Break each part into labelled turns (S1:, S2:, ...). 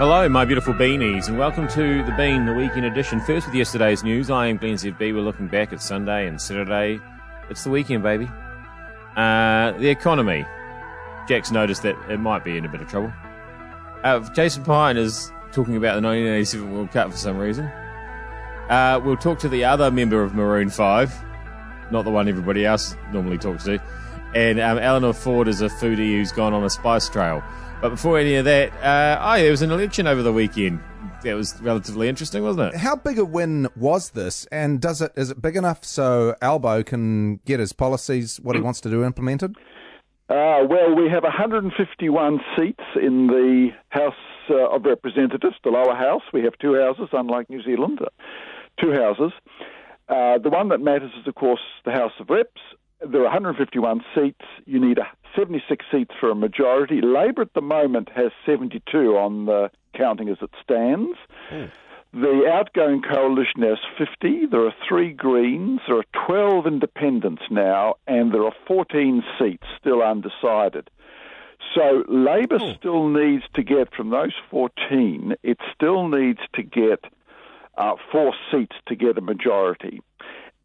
S1: Hello, my beautiful beanies, and welcome to the Bean, the weekend edition. First with yesterday's news, I am Glenn ZB. We're looking back at Sunday and Saturday. It's the weekend, baby. Uh, the economy. Jack's noticed that it might be in a bit of trouble. Uh, Jason Pine is talking about the 1987 World Cup for some reason. Uh, we'll talk to the other member of Maroon 5, not the one everybody else normally talks to. And um, Eleanor Ford is a foodie who's gone on a spice trail. But before any of that, uh, oh, there was an election over the weekend. That was relatively interesting, wasn't it?
S2: How big a win was this, and does it is it big enough so Albo can get his policies, what he wants to do, implemented?
S3: Uh, well, we have 151 seats in the House uh, of Representatives, the lower house. We have two houses, unlike New Zealand, uh, two houses. Uh, the one that matters is, of course, the House of Reps. There are 151 seats. You need a 76 seats for a majority. Labor at the moment has 72 on the counting as it stands. Mm. The outgoing coalition has 50. There are three Greens. There are 12 independents now, and there are 14 seats still undecided. So Labor oh. still needs to get from those 14, it still needs to get uh, four seats to get a majority.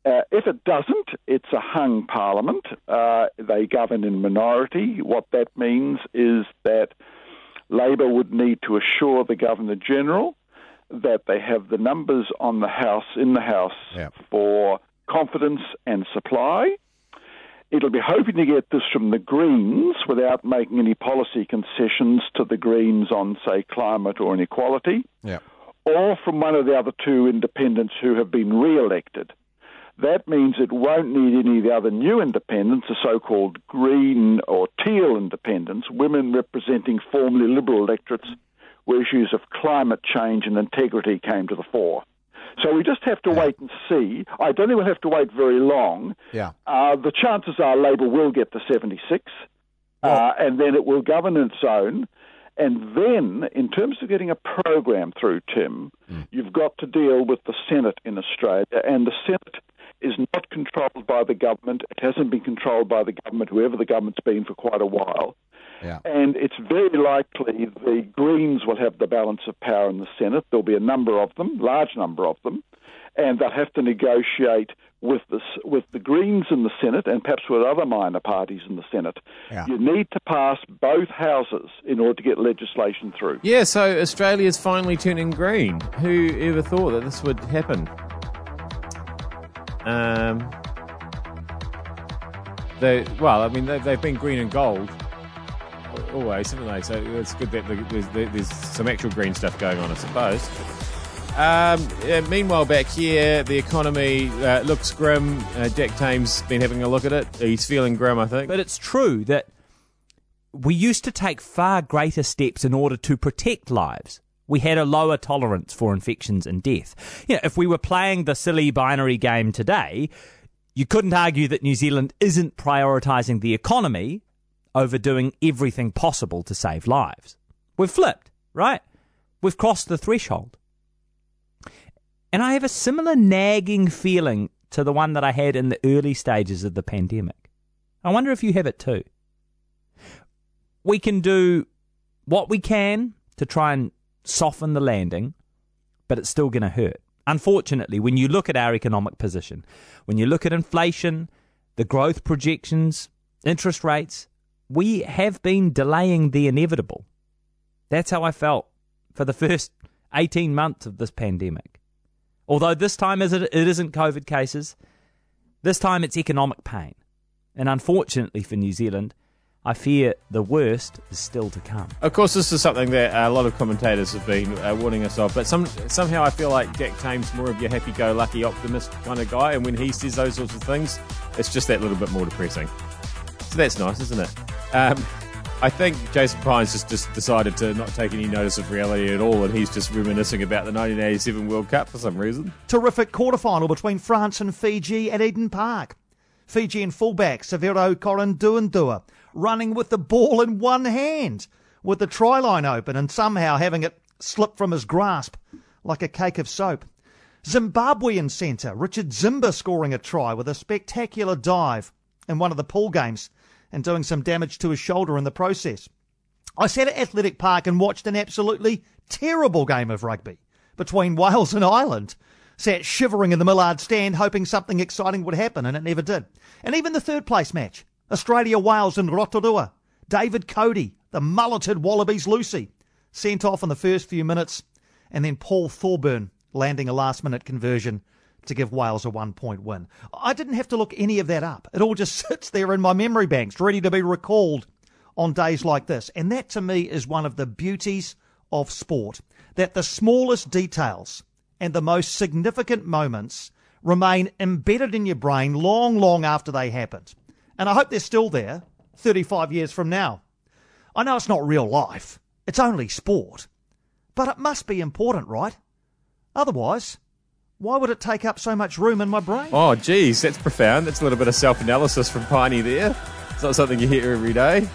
S3: Uh, if it doesn't, it's a hung parliament. Uh, they govern in minority. What that means is that Labor would need to assure the Governor General that they have the numbers on the House in the House yeah. for confidence and supply. It'll be hoping to get this from the Greens without making any policy concessions to the Greens on, say, climate or inequality,
S2: yeah.
S3: or from one of the other two independents who have been re elected. That means it won't need any of the other new independents, the so called green or teal independents, women representing formerly liberal electorates, where issues of climate change and integrity came to the fore. So we just have to yeah. wait and see. I don't think we'll have to wait very long.
S2: Yeah.
S3: Uh, the chances are Labor will get to 76, uh, and then it will govern its own. And then, in terms of getting a program through, Tim, mm. you've got to deal with the Senate in Australia, and the Senate is not controlled by the government. It hasn't been controlled by the government, whoever the government's been for quite a while.
S2: Yeah.
S3: And it's very likely the Greens will have the balance of power in the Senate. There'll be a number of them, large number of them, and they'll have to negotiate with the with the Greens in the Senate and perhaps with other minor parties in the Senate.
S2: Yeah.
S3: You need to pass both houses in order to get legislation through.
S1: Yeah, so Australia's finally turning green. Who ever thought that this would happen? Um, they well, I mean, they, have been green and gold always, haven't they? So it's good that there's, there's some actual green stuff going on, I suppose. Um, yeah, meanwhile, back here, the economy uh, looks grim. Uh, Jack Tame's been having a look at it. He's feeling grim, I think.
S4: But it's true that we used to take far greater steps in order to protect lives. We had a lower tolerance for infections and death. You know, if we were playing the silly binary game today, you couldn't argue that New Zealand isn't prioritising the economy over doing everything possible to save lives. We've flipped, right? We've crossed the threshold. And I have a similar nagging feeling to the one that I had in the early stages of the pandemic. I wonder if you have it too. We can do what we can to try and soften the landing, but it's still going to hurt. Unfortunately, when you look at our economic position, when you look at inflation, the growth projections, interest rates, we have been delaying the inevitable. That's how I felt for the first 18 months of this pandemic. Although this time it isn't COVID cases, this time it's economic pain. And unfortunately for New Zealand, I fear the worst is still to come.
S1: Of course, this is something that a lot of commentators have been uh, warning us of, but some, somehow I feel like Jack Tame's more of your happy go lucky optimist kind of guy, and when he says those sorts of things, it's just that little bit more depressing. So that's nice, isn't it? Um, I think Jason Pines just, just decided to not take any notice of reality at all, and he's just reminiscing about the 1987 World Cup for some reason.
S5: Terrific quarterfinal between France and Fiji at Eden Park. Fijian fullback Severo Koroduadua running with the ball in one hand, with the try line open and somehow having it slip from his grasp like a cake of soap. Zimbabwean centre Richard Tsimba scoring a try with a spectacular dive in one of the pool games and doing some damage to his shoulder in the process. I sat at Athletic Park and watched an absolutely terrible game of rugby between Wales and Ireland. Sat shivering in the Millard stand, hoping something exciting would happen, and it never did. And even the third place match, Australia Wales in Rotorua, David Codey, the mulleted Wallabies loosie, sent off in the first few minutes, and then Paul Thorburn landing a last minute conversion to give Wales a one point win. I didn't have to look any of that up. It all just sits there in my memory banks, ready to be recalled on days like this. And that to me is one of the beauties of sport that the smallest details and the most significant moments remain embedded in your brain long, long after they happened. And I hope they're still there 35 years from now. I know it's not real life, it's only sport. But it must be important, right? Otherwise, why would it take up so much room in my brain?
S1: Oh, geez, that's profound. That's a little bit of self analysis from Piney there. It's not something you hear every day.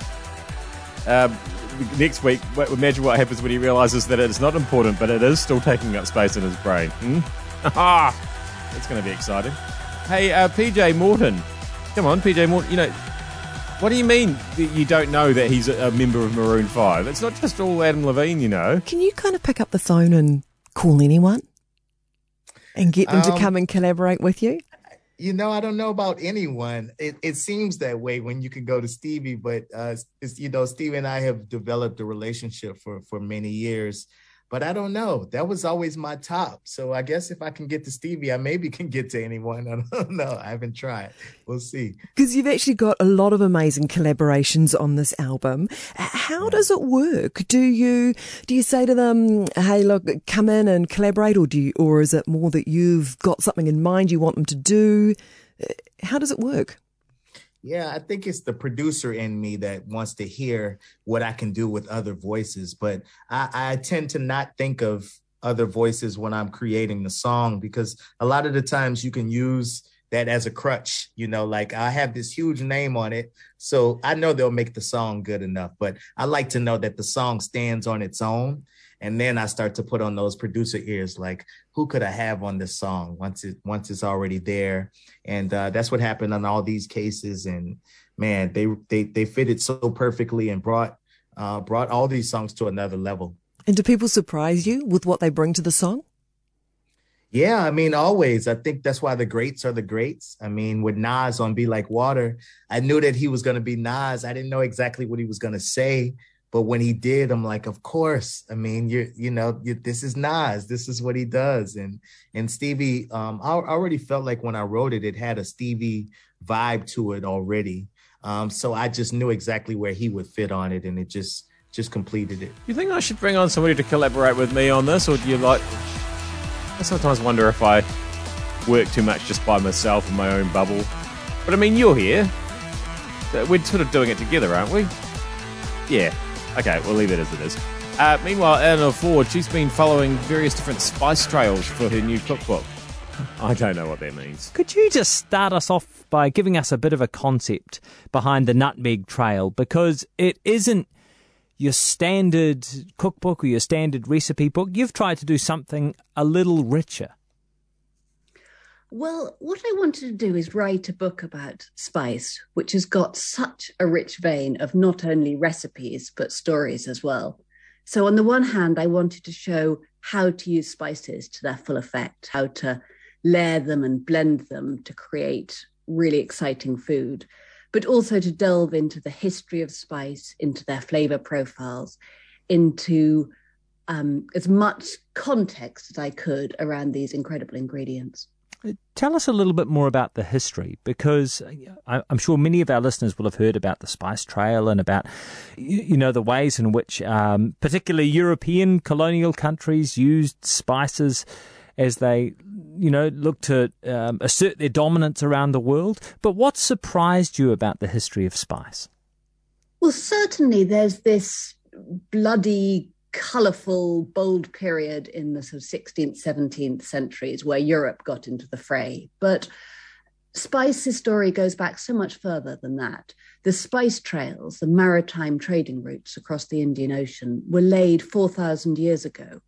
S1: Um, next week, imagine what happens when he realizes that it's not important, but it is still taking up space in his brain. Hmm? That's going to be exciting. Hey, uh, PJ Morton. Come on, PJ Morton. You know, what do you mean you don't know that he's a member of Maroon 5? It's not just all Adam Levine, you know.
S6: Can you kind of pick up the phone and call anyone and get them um, to come and collaborate with you?
S7: you know, I don't know about anyone. It, it seems that way when you can go to Stevie, but uh, you know, Stevie and I have developed a relationship for for many years. But I don't know. That was always my top. So I guess if I can get to Stevie, I maybe can get to anyone. I don't know. I haven't tried. We'll see.
S6: Because you've actually got a lot of amazing collaborations on this album. How yeah. does it work? Do you do you say to them, "Hey, look, come in and collaborate," or do you, or is it more that you've got something in mind you want them to do? Uh, how does it work?
S7: Yeah, I think it's the producer in me that wants to hear what I can do with other voices. But I, I, tend to not think of other voices when I'm creating the song because a lot of the times you can use that as a crutch. You know, like I have this huge name on it. So I know they'll make the song good enough. But I like to know that the song stands on its own and then I start to put on those producer ears, like who could I have on this song once it once it's already there, and uh, that's what happened on all these cases. And man, they they they fitted so perfectly and brought uh, brought all these songs to another level.
S6: And do people surprise you with what they bring to the song?
S7: Yeah, I mean, always. I think that's why the greats are the greats. I mean, with Nas on Be Like Water, I knew that he was going to be Nas. I didn't know exactly what he was going to say, but when he did, I'm like, of course. I mean, you you know, you, this is Nas. This is what he does. And and Stevie, um, I already felt like when I wrote it, it had a Stevie vibe to it already. Um, so I just knew exactly where he would fit on it, and it just just completed it.
S1: You think I should bring on somebody to collaborate with me on this, or do you like? I sometimes wonder if I work too much just by myself in my own bubble. But I mean, you're here. We're sort of doing it together, aren't we? Yeah. Okay, we'll leave it as it is. Uh, meanwhile, Eleanor Ford, she's been following various different spice trails for her new cookbook. I don't know what that means.
S4: Could you just start us off by giving us a bit of a concept behind the nutmeg trail? Because it isn't your standard cookbook or your standard recipe book. You've tried to do something a little richer.
S8: Well, what I wanted to do is write a book about spice, which has got such a rich vein of not only recipes, but stories as well. So, on the one hand, I wanted to show how to use spices to their full effect, how to layer them and blend them to create really exciting food, but also to delve into the history of spice, into their flavor profiles, into um, as much context as I could around these incredible ingredients.
S4: Tell us a little bit more about the history, because I'm sure many of our listeners will have heard about the Spice Trail and about, you know, the ways in which, um, particularly European colonial countries used spices as they, you know, look to um, assert their dominance around the world. But what surprised you about the history of spice?
S8: Well, certainly there's this bloody colourful, bold period in the sort of 16th, 17th centuries where Europe got into the fray. But Spice's story goes back so much further than that. The spice trails, the maritime trading routes across the Indian Ocean, were laid 4,000 years ago.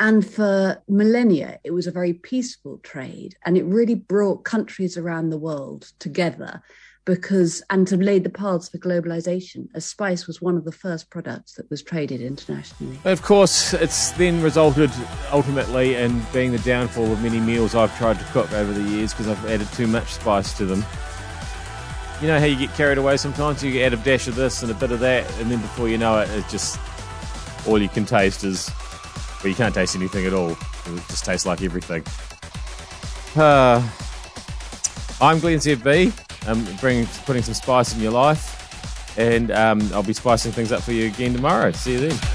S8: And for millennia, it was a very peaceful trade, and it really brought countries around the world together because and to lay the paths for globalization as spice was one of the first products that was traded internationally
S1: Of course, it's then resulted ultimately in being the downfall of many meals I've tried to cook over the years because I've added too much spice to them. You know how you get carried away sometimes? You add a dash of this and a bit of that, and then before you know it, it just all you can taste is. Well, you can't taste anything at all. It just tastes like everything. Uh, I'm Glenn ZB. I'm bringing, putting some spice in your life, and um, I'll be spicing things up for you again tomorrow. See you then.